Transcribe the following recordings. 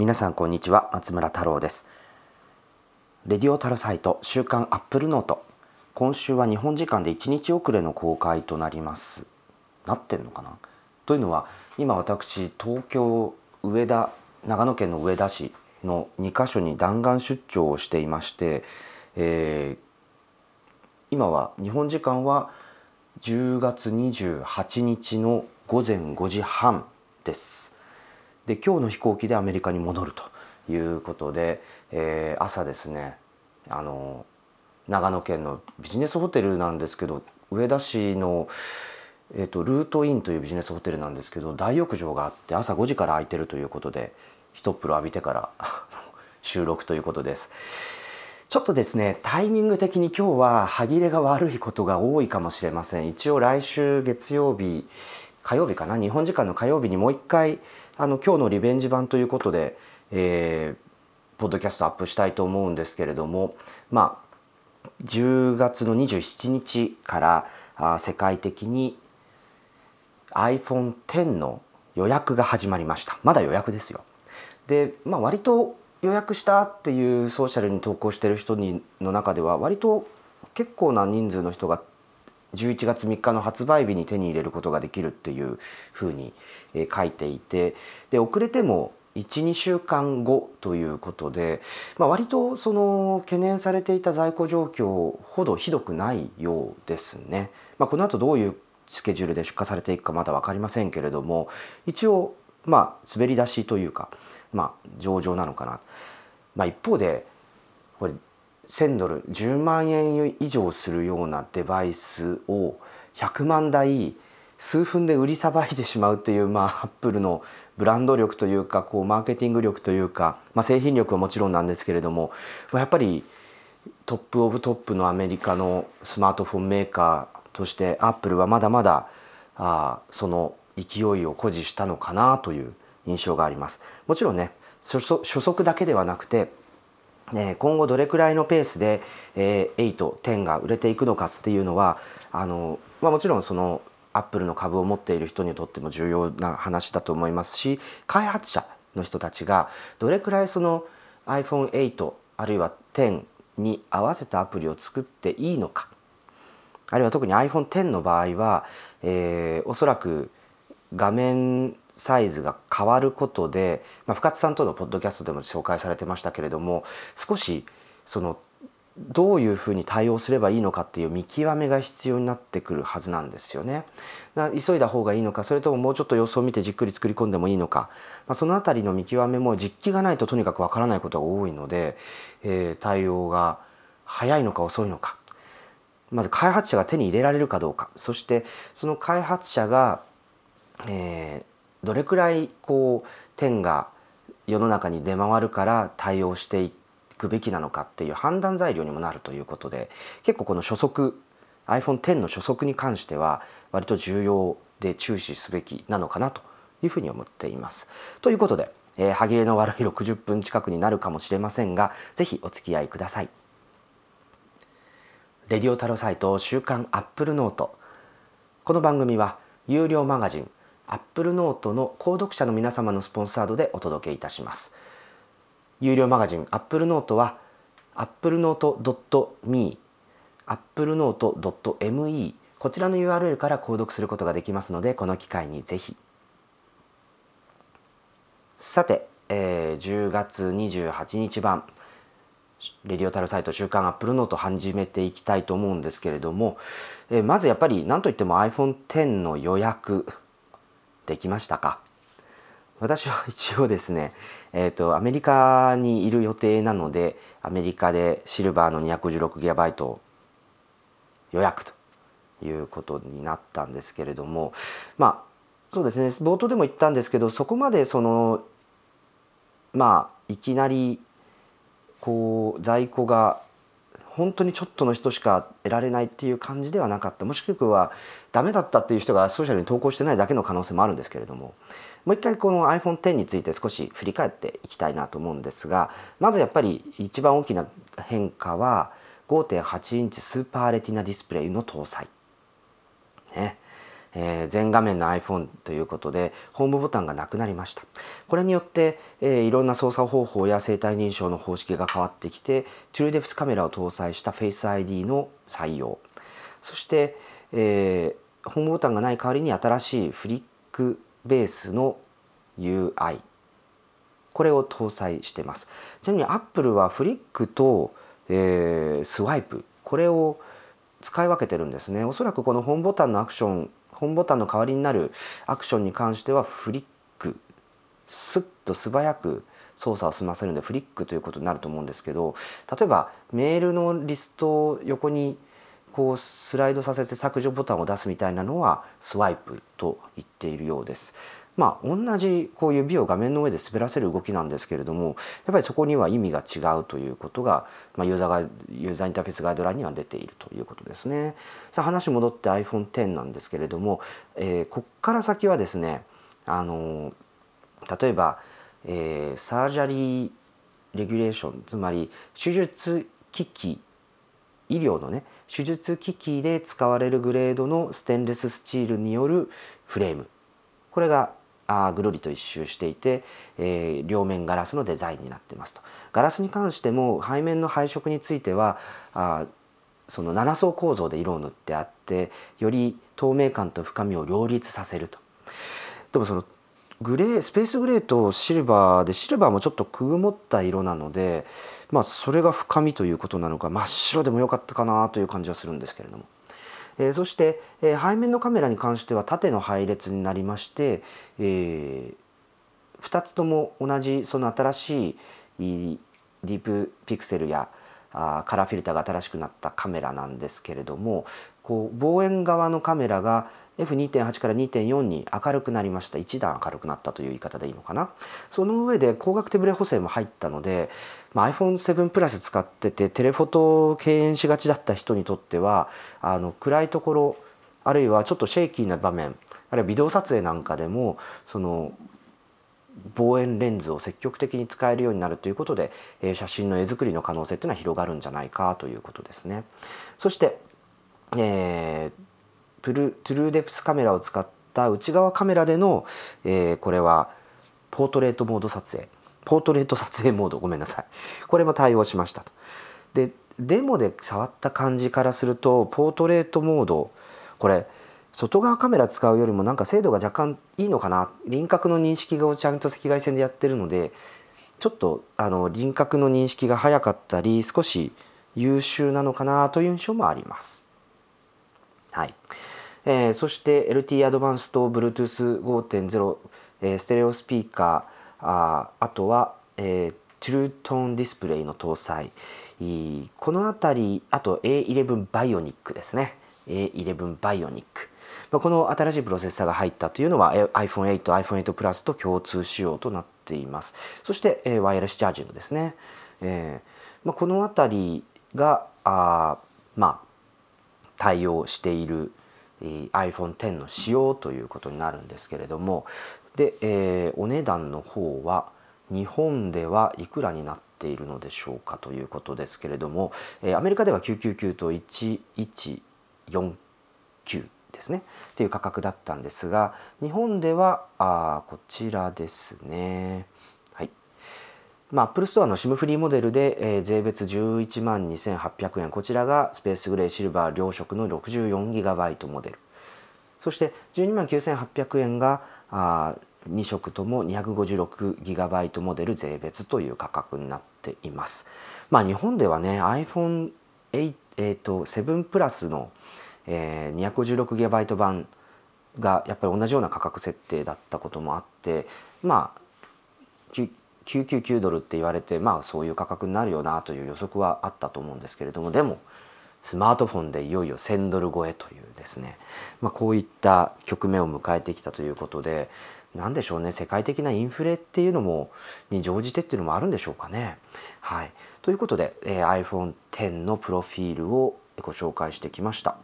皆さんこんにちは松村太郎です。レディオタルサイト週刊アップルノート。今週は日本時間で1日遅れの公開となります。なってんのかな？というのは今私東京上田長野県の上田市の2カ所に弾丸出張をしていまして、えー、今は日本時間は10月28日の午前5時半です。で今日の飛行機でアメリカに戻るということで、えー、朝ですねあの長野県のビジネスホテルなんですけど上田市の、えーと、ルートインというビジネスホテルなんですけど大浴場があって朝5時から空いてるということで一風呂浴びてから 収録ということです。ちょっとですねタイミング的に今日は歯切れが悪いことが多いかもしれません一応来週月曜日火曜日かな？日本時間の火曜日にもう一回あの今日のリベンジ版ということで、えー、ポッドキャストアップしたいと思うんですけれどもまあ10月の27日からあ世界的に iPhone10 の予約が始まりました。まだ予約ですよ。でまあ割と予約したっていうソーシャルに投稿してる人にの中では割と結構な人数の人が11月3日の発売日に手に入れることができるっていうふうに書いていてで遅れても12週間後ということで、まあ、割とその懸念されていた在庫状況ほどひどくないようですね。まあ、この後どういうスケジュールで出荷されていくかまだ分かりませんけれども一応まあ滑り出しというかまあ上々なのかな。まあ、一方でこれ1000ドル10万円以上するようなデバイスを100万台数分で売りさばいてしまうっていうまあアップルのブランド力というかこうマーケティング力というか、まあ、製品力はもちろんなんですけれどもやっぱり top of top のアメリカのスマートフォンメーカーとしてアップルはまだまだあその勢いを誇示したのかなという印象があります。もちろんね初速だけではなくて今後どれくらいのペースでえ8、10が売れていくのかっていうのはあの、まあ、もちろんそのアップルの株を持っている人にとっても重要な話だと思いますし開発者の人たちがどれくらいその iPhone8 あるいは10に合わせたアプリを作っていいのかあるいは特に iPhone10 の場合は、えー、おそらく画面サイズが変わることで、まあ、深津さんとのポッドキャストでも紹介されてましたけれども少しそのどういうふうに対応すればいいのかっていう見極めが必要になってくるはずなんですよね。急いだ方がいいのかそれとももうちょっと様子を見てじっくり作り込んでもいいのか、まあ、その辺りの見極めも実機がないととにかくわからないことが多いので、えー、対応が早いのか遅いのかまず開発者が手に入れられるかどうかそしてその開発者が、えー、どれくらいこう点が世の中に出回るから対応していくべきなのかっていう判断材料にもなるということで結構この初速 iPhone10 の初速に関しては割と重要で注視すべきなのかなというふうに思っています。ということで、えー、歯切れの悪い60分近くになるかもしれませんが是非お付き合いください。レディオタロサイト週刊アップルノートこの番組は有料マガジンアップルノートの購読者の皆様のスポンサードでお届けいたします。有料マガジンアップルノートは applenote.me applenote.me こちらの URL から購読することができますのでこの機会にぜひさて、えー、10月28日版レディオタルサイト週刊アップルノート始めていきたいと思うんですけれども、えー、まずやっぱり何といっても iPhone10 の予約できましたか？私は一応ですね、えーと、アメリカにいる予定なのでアメリカでシルバーの 216GB 予約ということになったんですけれどもまあそうですね冒頭でも言ったんですけどそこまでそのまあいきなりこう在庫が本当にちょっとの人しか得られないっていう感じではなかった。もしくはダメだったっていう人がソーシャルに投稿してないだけの可能性もあるんですけれども。もう一回この iPhone10 について少し振り返っていきたいなと思うんですがまずやっぱり一番大きな変化は5.8インチスーパーレティナディスプレイの搭載、えー、全画面の iPhone ということでホームボタンがなくなりました。これによって、えー、いろんな操作方法や生体認証の方式が変わってきて TrueDepth カメラを搭載した Face ID の採用。そして、えー、ホームボタンがない代わりに新しいフリックベースの UI これを搭載してます。ちなみに Apple はフリックと、えー、スワイプ。これを使い分けてるんですね。おそらくこのホームボタンのアクションホームボタンの代わりになるアクションに関してはフリックスッと素早く操作を済ませるのでフリックということになると思うんですけど例えばメールのリストを横にこうスライドさせて削除ボタンを出すみたいなのはスワイプと言っているようです。まあ、同じこう指を画面の上で滑らせる動きなんですけれどもやっぱりそこには意味が違うということが、まあ、ユーザーがユーザーインターフェースガイドラインには出ているということですね。さあ話戻って iPhone10 なんですけれども、えー、こっから先はですねあの例えば、えー、サージャリーレギュレーションつまり手術機器医療のね手術機器で使われるグレードのステンレススチールによるフレームこれがあぐるりと一周していて、えー、両面ガラスのデザインになってますとガラスに関しても背面の配色についてはあその7層構造で色を塗ってあってより透明感と深みを両立させるとでもそのグレースペースグレーとシルバーでシルバーもちょっと曇った色なのでまあそれが深みということなのか真っ白でもよかったかなという感じはするんですけれども。えー、そして、えー、背面のカメラに関しては縦の配列になりまして、えー、2つとも同じその新しいディープピクセルやあカラーフィルターが新しくなったカメラなんですけれどもこう望遠側のカメラが F2.8 から2.4に明るくなりました1段明るくなったという言い方でいいのかなその上で光学手ブレ補正も入ったので、まあ、iPhone7 プラス使っててテレフォトを敬遠しがちだった人にとってはあの暗いところあるいはちょっとシェイキーな場面あるいはビデオ撮影なんかでもその望遠レンズを積極的に使えるようになるということで、え写真の絵作りの可能性というのは広がるんじゃないかということですね。そして、えートゥルトゥルーデプスカメラを使った内側カメラでの、えー、これはポートレートモード撮影。ポートレート撮影モード。ごめんなさい。これも対応しましたと。でデモで触った感じからするとポートレートモード。これ外側カメラ使うよりもなんか精度が若干いいのかな。輪郭の認識をちゃんと赤外線でやってるのでちょっとあの輪郭の認識が早かったり少し優秀なのかなという印象もあります。はい、えー、そして LT アドバンスと Bluetooth5.0、えー、ステレオスピーカーああとは、えー、トゥルートーンディスプレイの搭載。この辺りあと A11 バイオニックですね。A11 バイオニック。この新しいプロセッサーが入ったというのは iPhone8、iPhone8 プラスと共通仕様となっています。そして、えワイヤレスチャージングですね、えーまあ、この辺りがあまあ対応している iPhone X の仕様ということになるんですけれどもで、えー、お値段の方は日本ではいくらになっているのでしょうかということですけれども、えー、アメリカでは999と1149ですね。っていう価格だったんですが日本ではあこちらですね。まあ、Apple Store の SIM フリーモデルで、えー、税別11万2800円こちらがスペースグレーシルバー両色の 64GB モデルそして12万9800円があ2色とも 256GB モデル税別という価格になっています。まあ、日本ではね iPhone8、えー、と7プラスの、えー、256GB 版がやっぱり同じような価格設定だったこともあってまあ999ドルって言われてまあそういう価格になるよなという予測はあったと思うんですけれどもでもスマートフォンでいよいよ1000ドル超えというですね、まあ、こういった局面を迎えてきたということで何でしょうね世界的なインフレっていうのもに乗じてっていうのもあるんでしょうかね。はい、ということで、えー、iPhone X のプロフィールをご紹介してきました。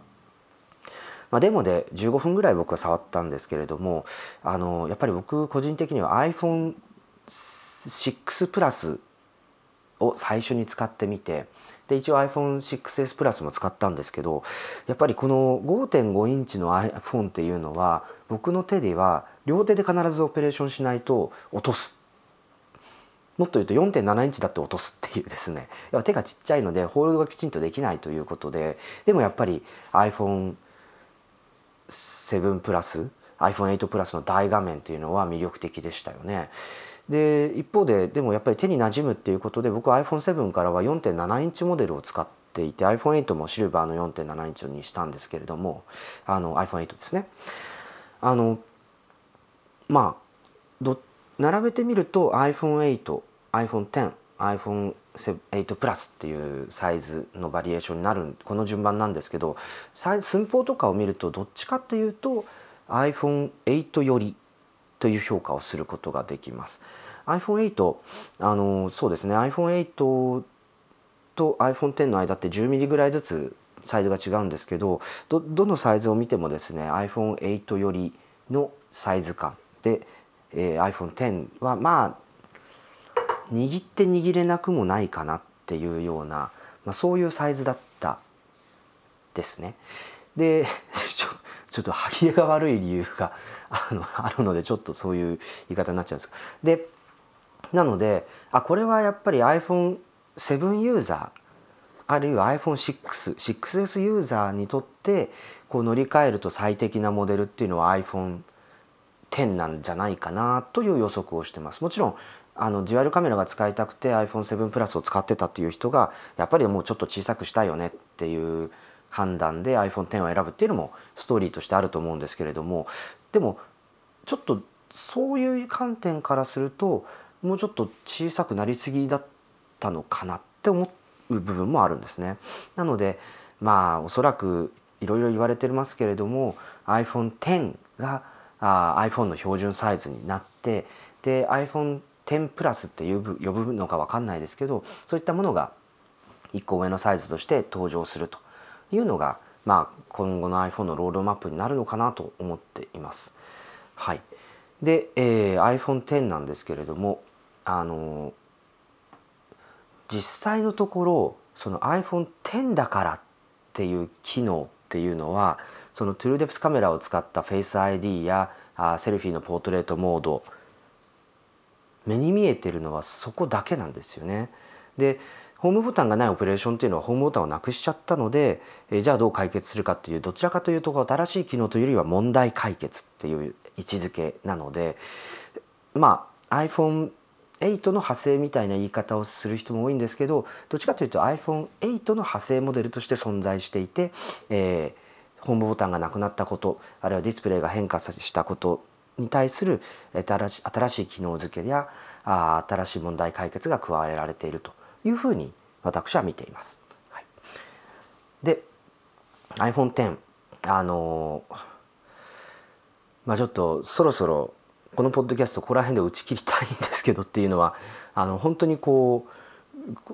まあ、デモで15分ぐらい僕は触ったんですけれどもあのやっぱり僕個人的には iPhone 6プラスを最初に使ってみてで一応 iPhone6S プラスも使ったんですけどやっぱりこの5.5インチの iPhone っていうのは僕の手では両手で必ずオペレーションしないと落とすもっと言うと4.7インチだって落とすっていうですね手がちっちゃいのでホールドがきちんとできないということででもやっぱり iPhone7 プラス iPhone8 プラスの大画面っていうのは魅力的でしたよね。で一方ででもやっぱり手になじむっていうことで僕 iPhone7 からは4.7インチモデルを使っていて iPhone8 もシルバーの4.7インチにしたんですけれどもあの iPhone8 ですね。あのまあ並べてみると iPhone8、iPhone10、iPhone8 プラスっていうサイズのバリエーションになるこの順番なんですけど寸法とかを見るとどっちかっていうと iPhone8 よりという評価をすることができます。iPhone8 あのそうですね iPhone8 と iPhone10 の間って 10mm ぐらいずつサイズが違うんですけどどのサイズを見てもですね iPhone8 よりのサイズ感で、えー、iPhone10 はまあ握って握れなくもないかなっていうような、まあ、そういうサイズだったですね。で ちょっと歯切れが悪い理由が あのあるのでちょっとそういう言い方になっちゃうんですでなのであこれはやっぱり iPhone7 ユーザーあるいは iPhone6、6S ユーザーにとってこう乗り換えると最適なモデルっていうのは iPhone10 なんじゃないかなという予測をしてます。もちろんあのデュアルカメラが使いたくて iPhone7 プラスを使ってたっていう人がやっぱりもうちょっと小さくしたいよねっていう判断で iPhone10 を選ぶっていうのもストーリーとしてあると思うんですけれどもでもちょっとそういう観点からするともうちょっと小さくなりすぎだったのかなって思う部分もあるんですね。なのでまあおそらくいろいろ言われてますけれども iPhone10 があ iPhone の標準サイズになってで iPhone10 プラスって呼ぶ呼ぶのか分かんないですけどそういったものが1個上のサイズとして登場するというのが、まあ、今後の iPhone のロードマップになるのかなと思っています。はい、で、えー、iPhone10 なんですけれどもあの実際のところその iPhone10 だからっていう機能っていうのはそのトゥルーデプスカメラを使った Face ID やあセルフィーのポートレートモード目に見えてるのはそこだけなんですよね。でホームボタンがないオペレーションっていうのはホームボタンをなくしちゃったので、えじゃあどう解決するかっていうどちらかというと新しい機能というよりは問題解決っていう位置づけなのでまあ iPhone8 の派生みたいな言い方をする人も多いんですけどどっちかというと iPhone8 の派生モデルとして存在していて、えー、ホームボタンがなくなったことあるいはディスプレイが変化したことに対する新しい機能付けや新しい問題解決が加えられていると。いうふうに私は見ています。はい、で iPhone10 あのまあちょっとそろそろこのポッドキャストここら辺で打ち切りたいんですけどっていうのはあの本当にこ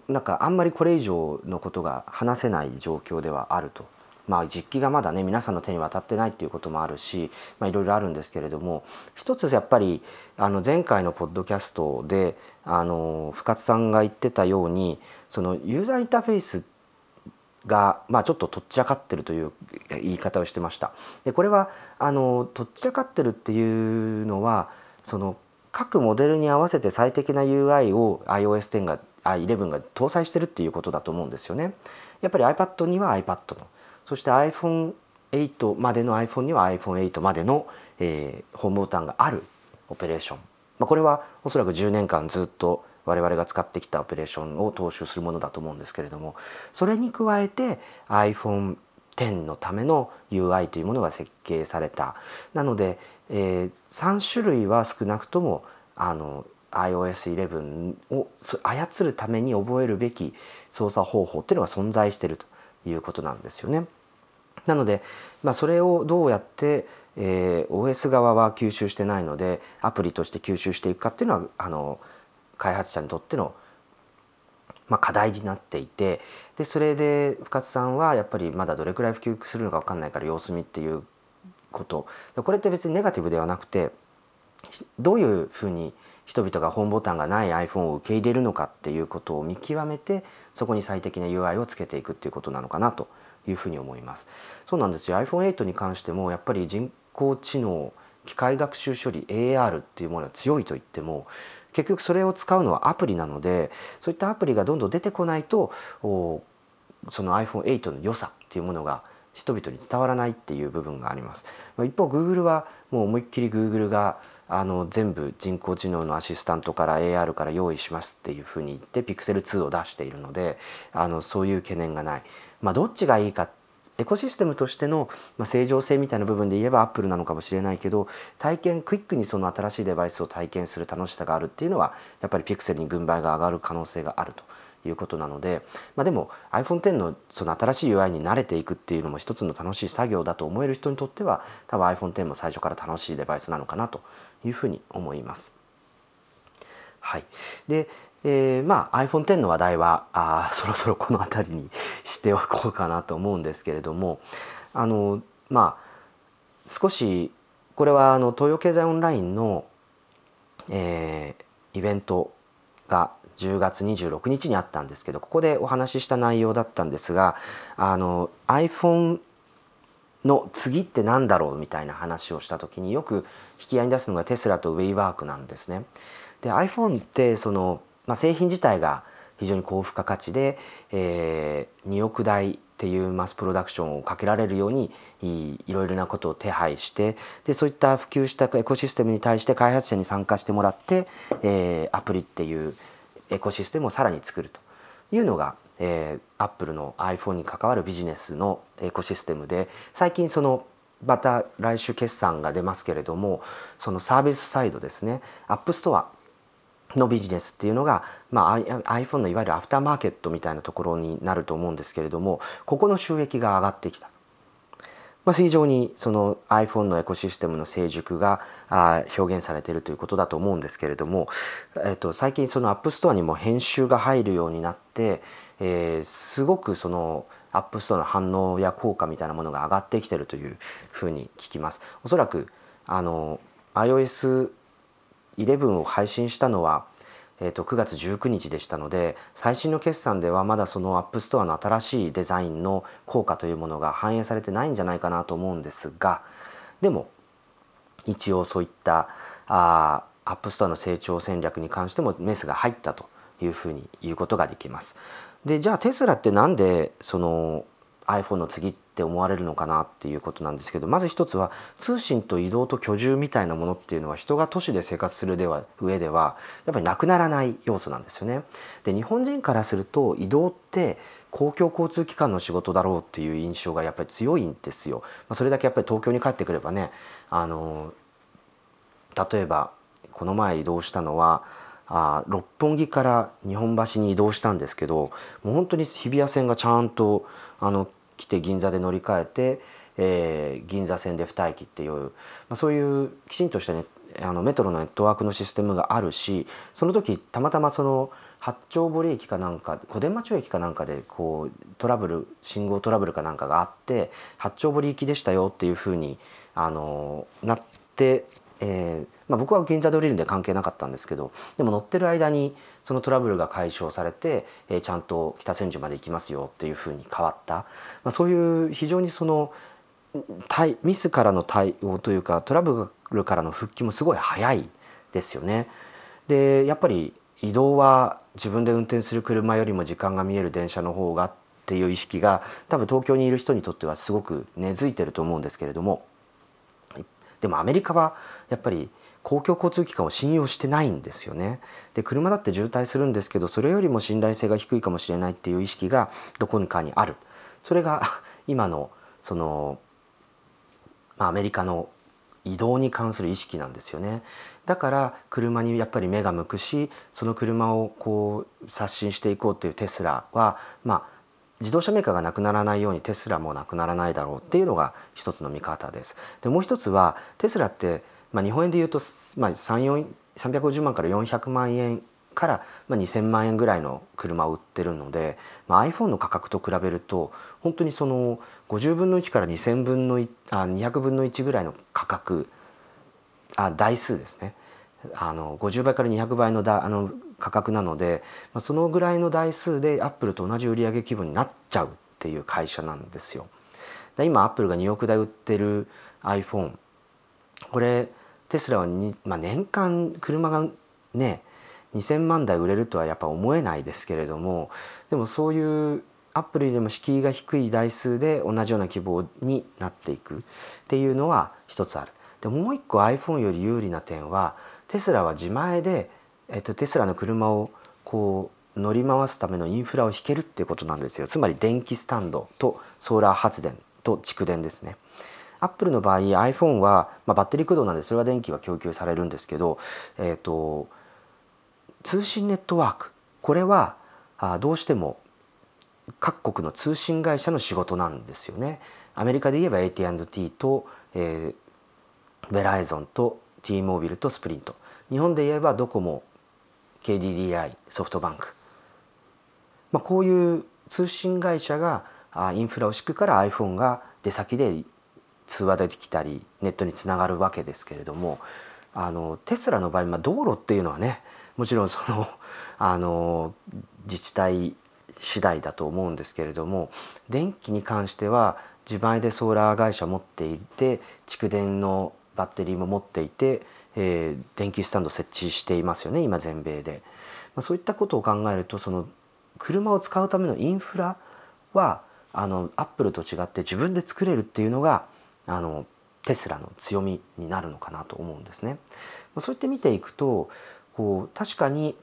うなんかあんまりこれ以上のことが話せない状況ではあるとまあ、実機がまだね皆さんの手に渡ってないっていうこともあるし、いろいろあるんですけれども一つやっぱりあの前回のポッドキャストであの深津さんが言ってたようにそのユーザーインターフェースが、まあ、ちょっととっちらかってるという言い方をしてました。でこれはあのとっちらかってるっていうのはその各モデルに合わせて最適な UI を iOS10 が11が搭載してるっていうことだと思うんですよね。やっぱり iPad には iPad のそして iPhone8 までの iPhone には iPhone8 までの、えー、ホームボタンがあるオペレーション、まあ、これはおそらく10年間ずっと我々が使ってきたオペレーションを踏襲するものだと思うんですけれどもそれに加えて iPhone10 のための UI というものが設計されたなので、えー、3種類は少なくともあの iOS11 を操るために覚えるべき操作方法っていうのが存在しているということなんですよね。なので、まあ、それをどうやって、えー、OS 側は吸収してないのでアプリとして吸収していくかっていうのはあの開発者にとっての、まあ、課題になっていてでそれで深津さんはやっぱりまだどれくらい普及するのか分かんないから様子見っていうこと。これって別にネガティブではなくてどういうふうに人々がホームボタンがない iPhone を受け入れるのかっていうことを見極めてそこに最適な UI をつけていくっていうことなのかなというふうに思います。そうなんですよ。iPhone8 に関してもやっぱり人工知能機械学習処理 AR っていうものが強いと言っても結局それを使うのはアプリなのでそういったアプリがどんどん出てこないとその iPhone8 の良さっていうものが人々に伝わらないっていう部分があります。一方 Google はもう思いっきり Google があの全部人工知能のアシスタントから AR から用意しますっていうふうに言って Pixel2 を出しているのであのそういう懸念がない。まあ、どっちがいいかエコシステムとしてのま正常性みたいな部分で言えばアップルなのかもしれないけど体験クイックにその新しいデバイスを体験する楽しさがあるっていうのはやっぱりピクセルに軍配が上がる可能性があるということなので、まあ、でも iPhone10 のその新しい UI に慣れていくっていうのも一つの楽しい作業だと思える人にとっては多分 iPhone10 も最初から楽しいデバイスなのかなというふうに思います。はい、で、えー、まあ iPhone10 の話題はあ そろそろこの辺りにしておこうかなと思うんですけれどもあのまあ少しこれはあの東洋経済オンラインの、えー、イベントが10月26日にあったんですけどここでお話しした内容だったんですがあの iPhone の次って何だろうみたいな話をした時によく引き合いに出すのがテスラとウェイワークなんですね。で iPhone ってその、まあ、製品自体が非常に高付加価値で、えー、2億台っていうマスプロダクションをかけられるようにいろいろなことを手配してでそういった普及したエコシステムに対して開発者に参加してもらって、えー、アプリっていうエコシステムをさらに作るというのが、えー、アップルの iPhone に関わるビジネスのエコシステムで最近そのまた来週決算が出ますけれどもそのサービスサイドですね。 App Store のビジネスっていうのが、まあ、iPhone のいわゆるアフターマーケットみたいなところになると思うんですけれどもここの収益が上がってきたまあ、非常にその iPhone のエコシステムの成熟が表現されているということだと思うんですけれども、えっと、最近その App Store にも編集が入るようになって、えー、すごくその App Store の反応や効果みたいなものが上がってきてるというふうに聞きます。おそらくあの iOS11 を配信したのはえー、と9月19日でしたので最新の決算ではまだその App Store の新しいデザインの効果というものが反映されてないんじゃないかなと思うんですがでも一応そういったあ App Store の成長戦略に関してもメスが入ったというふうに言うことができます。でじゃあテスラってなんでその iPhone の次って思われるのかなっていうことなんですけどまず一つは通信と移動と居住みたいなものっていうのは人が都市で生活するでは上ではやっぱりなくならない要素なんですよね。で日本人からすると移動って公共交通機関の仕事だろうっていう印象がやっぱり強いんですよ。まあ、それだけやっぱり東京に帰ってくればねあの例えばこの前移動したのはあ六本木から日本橋に移動したんですけどもう本当に日比谷線がちゃんとあの来て銀座で乗り換えて、えー、銀座線で2駅っていう、まあ、そういうきちんとした、ね、あのメトロのネットワークのシステムがあるしその時たまたまその八丁堀駅かなんか小伝馬町駅かなんかでこうトラブル信号トラブルかなんかがあって八丁堀行きでしたよっていうふうにあのなって、えーまあ、僕は銀座で降りるんで関係なかったんですけどでも乗ってる間にそのトラブルが解消されて、えー、ちゃんと北千住まで行きますよっていうふうに変わった、まあ、そういう非常にそのミスからの対応というかトラブルからの復帰もすごい早いですよね。でやっぱり移動は自分で運転する車よりも時間が見える電車の方がっていう意識が多分東京にいる人にとってはすごく根付いてると思うんですけれどもでもアメリカはやっぱり公共交通機関を信用してないんですよね。で車だって渋滞するんですけどそれよりも信頼性が低いかもしれないっていう意識がどこかにある。それが 今のその、まあ、アメリカの移動に関する意識なんですよね。だから車にやっぱり目が向くしその車をこう刷新していこうっていうテスラはまあ自動車メーカーがなくならないようにテスラもなくならないだろうっていうのが一つの見方です。でもう一つはテスラってまあ、日本円でいうと、まあ、350万から400万円から、まあ、2000万円ぐらいの車を売ってるので、まあ、iPhone の価格と比べると本当にその50分の1から2000分のあ200分の1ぐらいの価格あ台数ですねあの50倍から200倍のだあの価格なので、まあ、そのぐらいの台数でアップルと同じ売上規模になっちゃうっていう会社なんですよ。今アップルが2億台売ってる iPhone これテスラはに、まあ、年間車がね2,000万台売れるとはやっぱ思えないですけれどもでもそういうアップルよりも敷居が低い台数で同じような希望になっていくっていうのは一つある。でもう一個 iPhone より有利な点はテスラは自前で、えっと、テスラの車をこう乗り回すためのインフラを引けるっていうことなんですよつまり電気スタンドとソーラー発電と蓄電ですね。アップルの場合 iPhone は、まあ、バッテリー駆動なんでそれは電気は供給されるんですけど、えーと、通信ネットワーク。これはあどうしても各国の通信会社の仕事なんですよね。アメリカで言えば AT&T と、えー、ベライゾンと T モービルとスプリント日本で言えばドコモ KDDI ソフトバンク、まあ、こういう通信会社がインフラを敷くから iPhone が出先で通話できたりネットにつながるわけですけれどもあのテスラの場合、まあ、道路っていうのはねもちろんその あの自治体次第だと思うんですけれども電気に関しては自前でソーラー会社持っていて蓄電のバッテリーも持っていて、えー、電気スタンド設置していますよね今全米で、まあ、そういったことを考えるとその車を使うためのインフラはあのアップルと違って自分で作れるっていうのがあのテスラの強みになるのかなと思うんですね。そうやって見ていくとこう確かに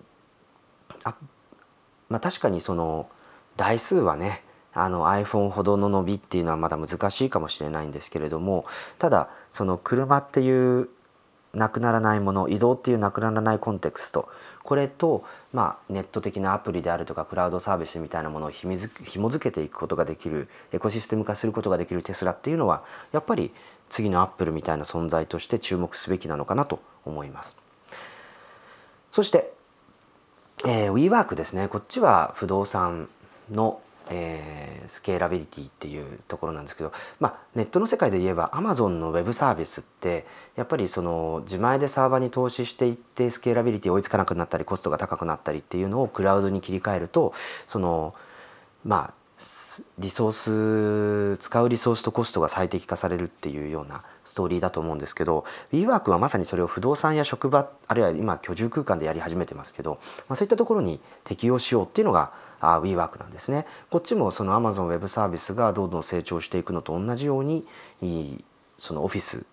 あ、まあ、確かにその台数はねあの iPhone ほどの伸びっていうのはまだ難しいかもしれないんですけれどもただその車っていうなくならないもの移動っていうなくならないコンテクストこれと、まあ、ネット的なアプリであるとかクラウドサービスみたいなものをひも付けていくことができるエコシステム化することができるテスラっていうのはやっぱり次のアップルみたいな存在として注目すべきなのかなと思います。そして、えー、WeWork ですねこっちは不動産のえー、スケーラビリティっていうところなんですけど、まあ、ネットの世界で言えばアマゾンのウェブサービスってやっぱりその自前でサーバーに投資していってスケーラビリティ追いつかなくなったりコストが高くなったりっていうのをクラウドに切り替えるとそのまあリソース使うリソースとコストが最適化されるっていうようなストーリーだと思うんですけど WeWork はまさにそれを不動産や職場あるいは今居住空間でやり始めてますけど、まあ、そういったところに適用しようっていうのがあ WeWork なんですねこっちもその Amazon ウェブサービスがどんどん成長していくのと同じようにそのオフィス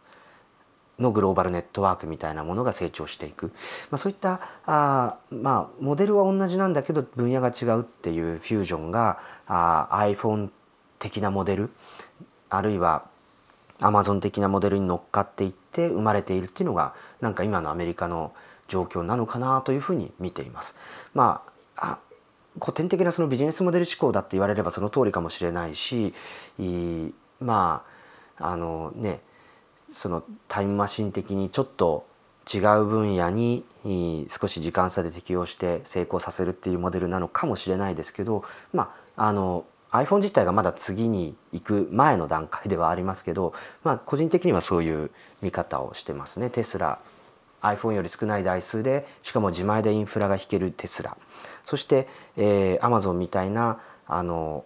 のグローバルネットワークみたいなものが成長していく、まあ、そういったあ、まあ、モデルは同じなんだけど分野が違うっていうフュージョンがあ iPhone 的なモデルあるいは Amazon 的なモデルに乗っかっていって生まれているっていうのがなんか今のアメリカの状況なのかなというふうに見ています。まあ古典的なそのビジネスモデル思考だって言われればその通りかもしれないしまああのねそのタイムマシン的にちょっと違う分野に少し時間差で適用して成功させるっていうモデルなのかもしれないですけど、まあ、あの iPhone 自体がまだ次に行く前の段階ではありますけど、まあ、個人的にはそういう見方をしてますね。テスラ iPhone より少ない台数でしかも自前でインフラが引けるテスラ。そして、えー、Amazon みたいなあの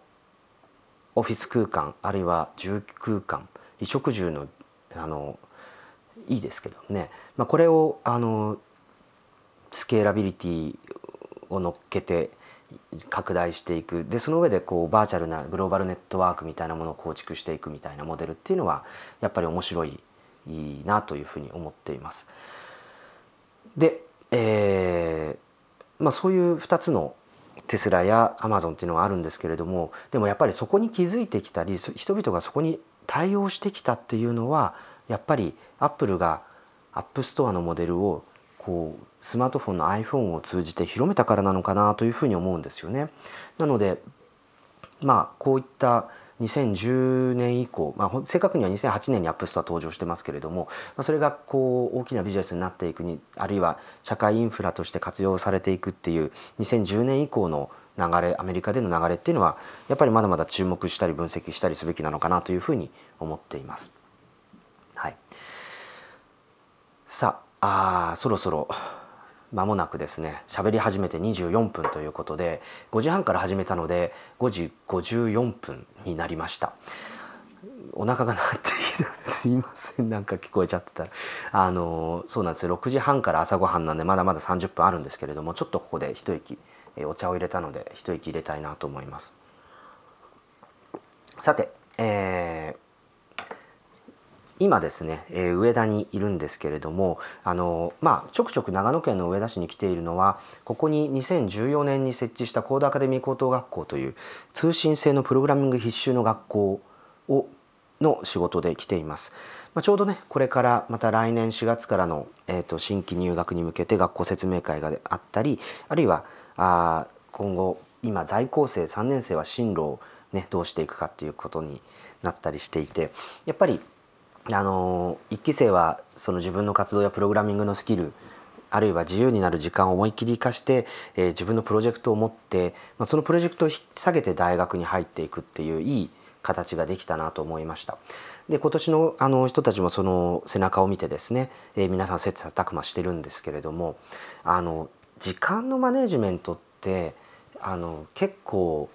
オフィス空間あるいは住空間衣食住のあのいいですけどね、まあ、これをあのスケーラビリティを乗っけて拡大していく。でその上でこうバーチャルなグローバルネットワークみたいなものを構築していくみたいなモデルっていうのはやっぱり面白いいいなというふうに思っています。で、えーまあ、そういう2つのテスラやアマゾンっていうのがあるんですけれどもでもやっぱりそこに気づいてきたり人々がそこに対応してきたっていうのはやっぱりアップルがアップストアのモデルをこうスマートフォンの iPhone を通じて広めたからなのかなというふうに思うんですよね。なのでまあこういった2010年以降、まあ、正確には2008年にアップストア登場してますけれども、まあ、それがこう大きなビジネスになっていくにあるいは社会インフラとして活用されていくっていう2010年以降の流れアメリカでの流れっていうのはやっぱりまだまだ注目したり分析したりすべきなのかなというふうに思っています。はい、さあ、あそろそろ間もなくですね喋り始めて24分ということで5時半から始めたので5時54分になりました。お腹が鳴ってきたすいませんなんか聞こえちゃってたら。あのそうなんですよ。6時半から朝ごはんなんでまだまだ30分あるんですけれどもちょっとここで一息お茶を入れたので一息入れたいなと思います。さて、えー今ですね、えー、上田にいるんですけれどもあの、まあ、ちょくちょく長野県の上田市に来ているのはここに2014年に設置したコードアカデミー高等学校という通信制のプログラミング必修の学校をの仕事で来ています、まあ、ちょうどねこれからまた来年4月からの、えーと、新規入学に向けて学校説明会があったりあるいはあ今後今在校生3年生は進路を、ね、どうしていくかっていうことになったりしていてやっぱりあの1期生はその自分の活動やプログラミングのスキルあるいは自由になる時間を思い切り生かして、えー、自分のプロジェクトを持って、まあ、そのプロジェクトを引き下げて大学に入っていくっていういい形ができたなと思いました。で今年のあの人たちもその背中を見てですね、えー、皆さん切磋琢磨してるんですけれどもあの時間のマネジメントってあの結構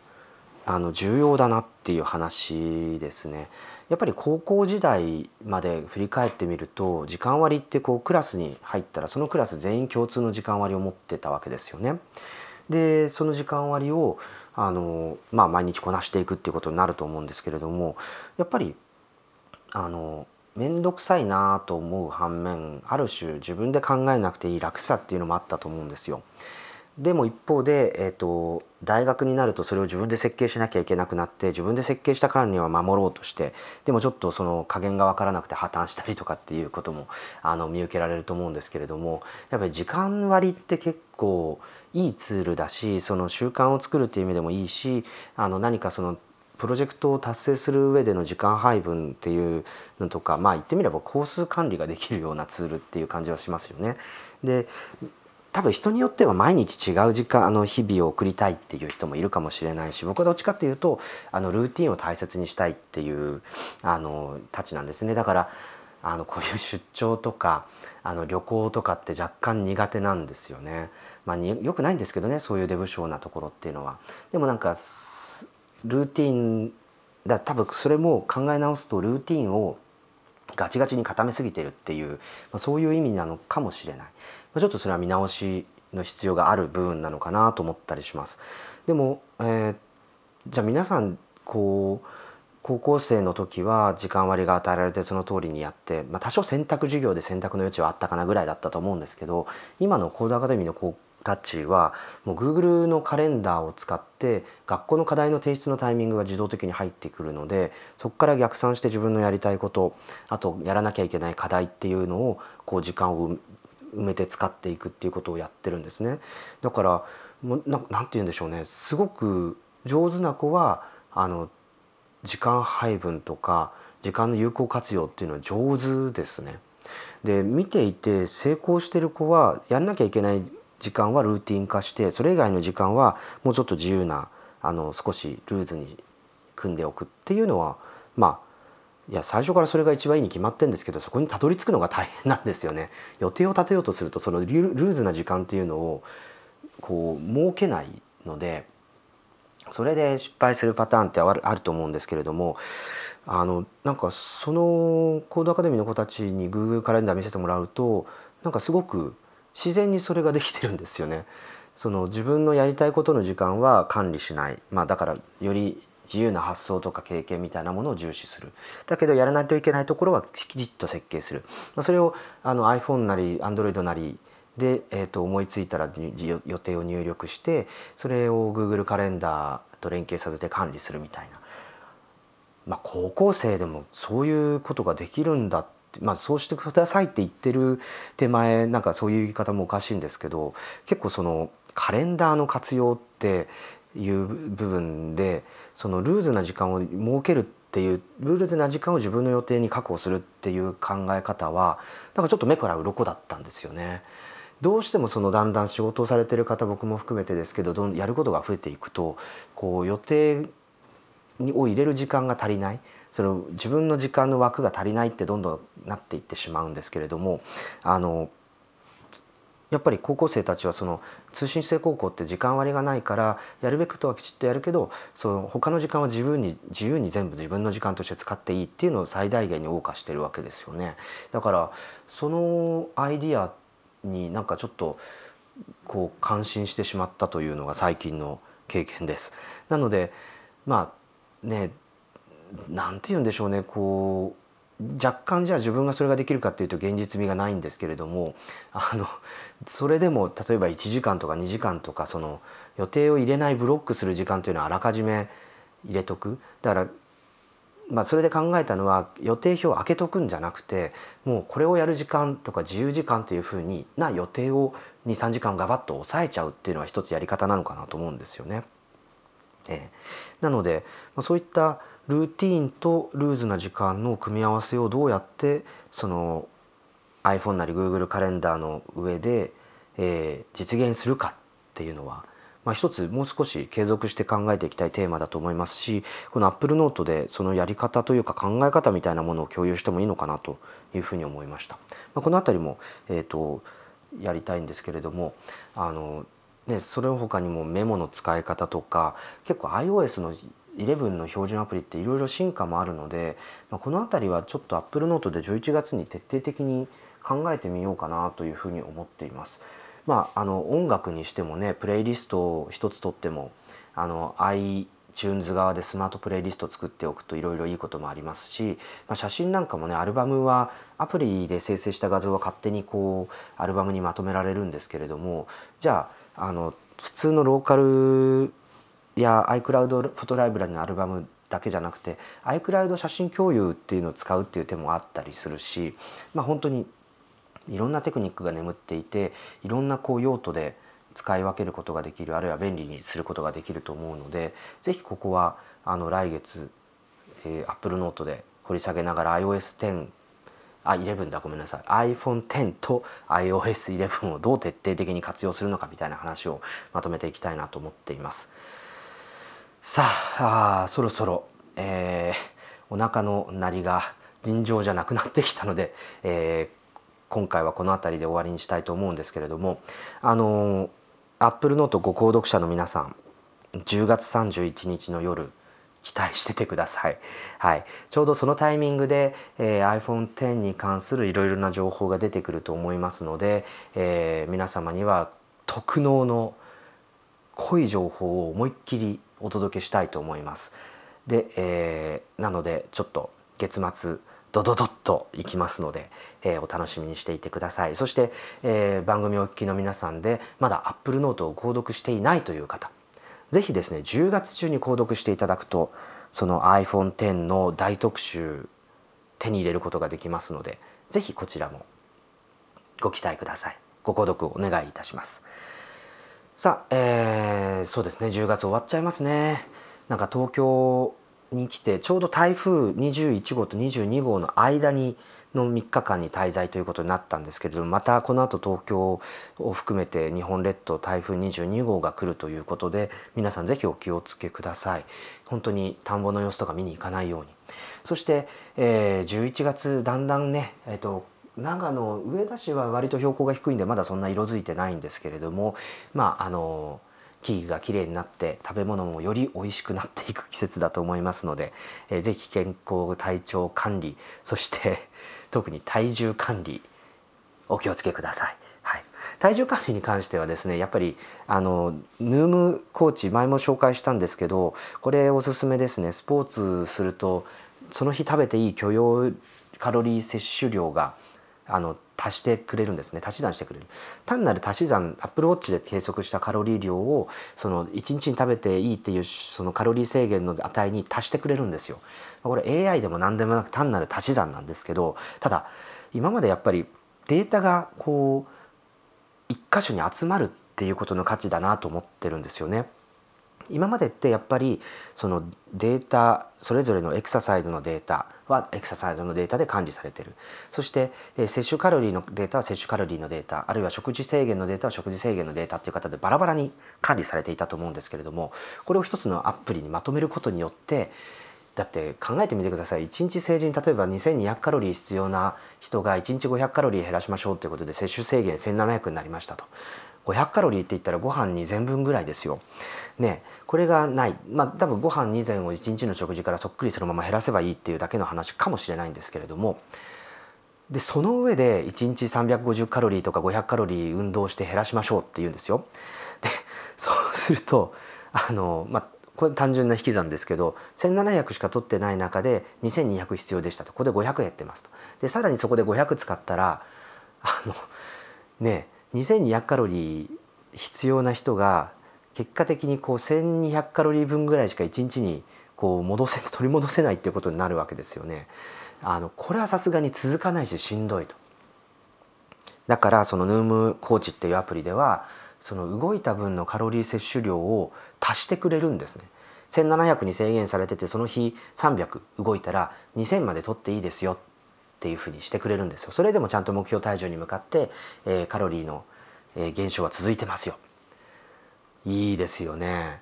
あの重要だなっていう話ですね。やっぱり高校時代まで振り返ってみると時間割ってこうクラスに入ったらそのクラス全員共通の時間割を持ってたわけですよね。でその時間割をあの、まあ、毎日こなしていくっていうことになると思うんですけれどもやっぱりあの面倒くさいなと思う反面ある種自分で考えなくていい楽さっていうのもあったと思うんですよ。でも一方で、えーと、大学になるとそれを自分で設計しなきゃいけなくなって自分で設計したからには守ろうとしてでもちょっとその加減が分からなくて破綻したりとかっていうこともあの見受けられると思うんですけれどもやっぱり時間割って結構いいツールだしその習慣を作るっていう意味でもいいしあの何かそのプロジェクトを達成する上での時間配分っていうのとかまあ言ってみれば工数管理ができるようなツールっていう感じはしますよね。で多分人によっては毎日違う時間あの日々を送りたいっていう人もいるかもしれないし僕はどっちかっていうとあのルーティンを大切にしたいっていうあのたちなんですねだからあのこういう出張とかあの旅行とかって若干苦手なんですよね。まあ、よくないんですけどねそういうデブ症なところっていうのは。でもなんかルーティンだ多分それも考え直すとルーティンをガチガチに固めすぎてるっていう、まあ、そういう意味なのかもしれない。ちょっとそれは見直しの必要がある部分なのかなと思ったりします。でも、えー、じゃあ皆さんこう高校生の時は時間割が与えられてその通りにやって、まあ、多少選択授業で選択の余地はあったかなぐらいだったと思うんですけど今のコードアカデミーの子たちはもう Google のカレンダーを使って学校の課題の提出のタイミングが自動的に入ってくるのでそこから逆算して自分のやりたいことあとやらなきゃいけない課題っていうのをこう時間を埋めて使っていくっていうことをやってるんですね。だからもななんて言うんでしょうねすごく上手な子はあの時間配分とか時間の有効活用っていうのは上手ですね。で見ていて成功してる子はやんなきゃいけない時間はルーティン化してそれ以外の時間はもうちょっと自由なあの少しルーズに組んでおくっていうのはまあいや最初からそれが一番いいに決まってるんですけどそこにたどり着くのが大変なんですよね。予定を立てようとするとそのルーズな時間っていうのをこう設けないのでそれで失敗するパターンってあると思うんですけれどもあのなんかそのコードアカデミーの子たちに Google カレンダー見せてもらうとなんかすごく自然にそれができてるんですよね。その自分のやりたいことの時間は管理しない、まあ、だからより自由な発想とか経験みたいなものを重視する。だけどやらないといけないところはきちっと設計する。それをあの iPhone なり Android なりで、えー、と思いついたら予定を入力してそれを Google カレンダーと連携させて管理するみたいな、まあ、高校生でもそういうことができるんだってまあ、そうしてくださいって言ってる手前なんかそういう言い方もおかしいんですけど結構そのカレンダーの活用っていう部分でそのルーズな時間を設けるっていうルーズな時間を自分の予定に確保するっていう考え方はなんかちょっと目から鱗だったんですよね。どうしてもそのだんだん仕事をされてる方僕も含めてですけどどんやることが増えていくとこう予定を入れる時間が足りないその自分の時間の枠が足りないってどんどんなっていってしまうんですけれどもあのやっぱり高校生たちはその通信制高校って時間割がないからやるべきことはきちっとやるけどその他の時間は自分に自由に全部自分の時間として使っていいっていうのを最大限に謳歌してるわけですよね。だからそのアイディアになんかちょっとこう感心してしまったというのが最近の経験です。なのでまあねなんて言うんでしょうねこう若干じゃあ自分がそれができるかっていうと現実味がないんですけれどもあのそれでも例えば1時間とか2時間とかその予定を入れないブロックする時間というのはあらかじめ入れとくだからまあそれで考えたのは予定表を開けとくんじゃなくてもうこれをやる時間とか自由時間というふうにな予定を23時間ガバッと抑えちゃうっていうのは一つやり方なのかなと思うんですよね。えー、なので、まあ、そういったルーティーンとルーズな時間の組み合わせをどうやってその iPhone なり Google カレンダーの上で、えー、実現するかっていうのは、まあ、一つもう少し継続して考えていきたいテーマだと思いますしこの Apple Note でそのやり方というか考え方みたいなものを共有してもいいのかなというふうに思いました。まあ、この辺りも、えーと、やりたいんですけれどもあのね、それの他にもメモの使い方とか結構 iOS の11の標準アプリっていろいろ進化もあるので、まあ、この辺りはちょっと Apple Note で11月に徹底的に考えてみようかなというふうに思っています。まあ、あの音楽にしてもねプレイリストを一つとってもあの iTunes 側でスマートプレイリスト作っておくといろいろいいこともありますし、まあ、写真なんかもねアルバムはアプリで生成した画像は勝手にこうアルバムにまとめられるんですけれどもじゃああの普通のローカルや iCloud フォトライブラリのアルバムだけじゃなくて iCloud 写真共有っていうのを使うっていう手もあったりするしまあ本当にいろんなテクニックが眠っていていろんなこう用途で使い分けることができるあるいは便利にすることができると思うので是非ここはあの来月、えー、Apple Note で掘り下げながら iOS10 あ11だごめんなさい iPhone10 と iOS11 をどう徹底的に活用するのかみたいな話をまとめていきたいなと思っています。さあそろそろ、えー、お腹の鳴りが尋常じゃなくなってきたので、えー、今回はこの辺りで終わりにしたいと思うんですけれどもあの Apple Note ご購読者の皆さん10月31日の夜期待しててください、はい、ちょうどそのタイミングで、えー、iPhone X に関するいろいろな情報が出てくると思いますので、えー、皆様には特納の濃い情報を思いっきりお届けしたいと思います。で、えー、なのでちょっと月末ドドドッといきますので、えー、お楽しみにしていてくださいそして、えー、番組をお聞きの皆さんでまだ Apple Note を購読していないという方是非ですね10月中に購読していただくとその iPhone X の大特集手に入れることができますので是非こちらもご期待くださいご購読お願いいたします。さあ、えー、そうですね。10月終わっちゃいますね。なんか東京に来てちょうど台風21号と22号の間にの3日間に滞在ということになったんですけれどもまたこの後東京を含めて日本列島台風22号が来るということで皆さんぜひお気をつけください。本当に田んぼの様子とか見に行かないように。そして、えー、11月だんだんね、えーと長野上田市は割と標高が低いんでまだそんな色づいてないんですけれどもまああの木々がきれいになって食べ物もより美味しくなっていく季節だと思いますので、えー、ぜひ健康体調管理そして 特に体重管理お気をつけください。はい、体重管理に関してはですねやっぱりあのヌームコーチ前も紹介したんですけどこれおすすめですねスポーツするとその日食べていい許容カロリー摂取量があの足してくれるんですね。足し算してくれる。単なる足し算アップルウォッチで計測したカロリー量をその1日に食べていいっていうそのカロリー制限の値に足してくれるんですよ。これ AI でも何でもなく単なる足し算なんですけどただ今までやっぱりデータがこう一箇所に集まるっていうことの価値だなと思ってるんですよね。今までってやっぱりそのデータそれぞれのエクササイズのデータはエクササイズのデータで管理されてる。そして、え摂取カロリーのデータは摂取カロリーのデータあるいは食事制限のデータは食事制限のデータっていう形でバラバラに管理されていたと思うんですけれどもこれを一つのアプリにまとめることによってだって考えてみてください。1日成人例えば2200カロリー必要な人が1日500カロリー減らしましょうということで摂取制限1700になりましたと。500カロリーって言ったらご飯2膳分ぐらいですよ。ね。これがない。まあ多分ご飯2膳を1日の食事からそっくりそのまま減らせばいいっていうだけの話かもしれないんですけれども。でその上で1日350カロリーとか500カロリー運動して減らしましょうって言うんですよ。でそうするとあの、まあ、これ単純な引き算ですけど1700しか取ってない中で2200必要でしたと。ここで500減ってますと。でさらにそこで500使ったらあのね2200カロリー必要な人が結果的にこう1200カロリー分ぐらいしか1日にこう戻せ 取り戻せないっていうことになるわけですよね。あのこれはさすがに続かないししんどいと。だからそのヌームコーチっていうアプリではその動いた分のカロリー摂取量を足してくれるんですね。1700に制限されててその日300動いたら2000まで取っていいですよっていうふうにしてくれるんですよ。それでもちゃんと目標体重に向かって、えー、カロリーの、減少は続いてますよ。いいですよね。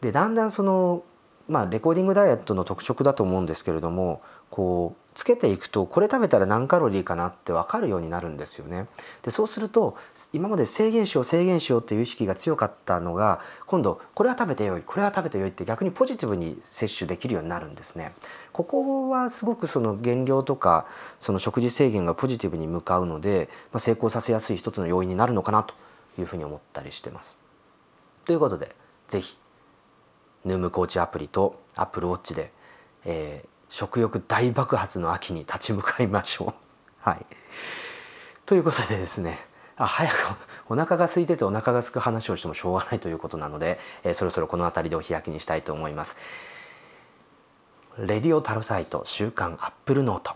でだんだんそのまあレコーディングダイエットの特色だと思うんですけれどもこうつけていくとこれ食べたら何カロリーかなって分かるようになるんですよね。でそうすると今まで制限しよう制限しようっていう意識が強かったのが今度これは食べてよいこれは食べてよいって逆にポジティブに摂取できるようになるんですね。ここはすごくその減量とかその食事制限がポジティブに向かうので、まあ、成功させやすい一つの要因になるのかなというふうに思ったりしてます。ということで是非ヌームコーチアプリとアップルウォッチで、えー、食欲大爆発の秋に立ち向かいましょう。はい、ということでですねあ早くお腹が空いててお腹が空く話をしてもしょうがないということなので、えー、そろそろこの辺りでお開きにしたいと思います。レディオタロサイト週刊アップルノート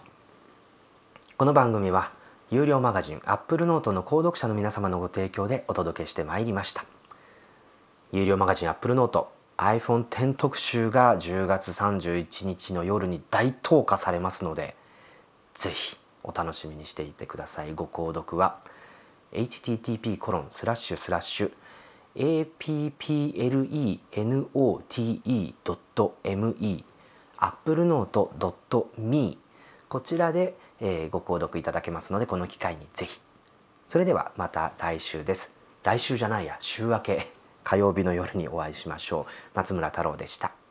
この番組は有料マガジンアップルノートの購読者の皆様のご提供でお届けしてまいりました有料マガジンアップルノート iPhone10 特集が10月31日の夜に大投下されますのでぜひお楽しみにしていてください。ご購読は http コロンスラッシュスラッシュ applenote.me アップルノート .me こちらで、えー、ご購読いただけますのでこの機会にぜひ。それではまた来週です。来週じゃないや週明け。火曜日の夜にお会いしましょう。松村太郎でした。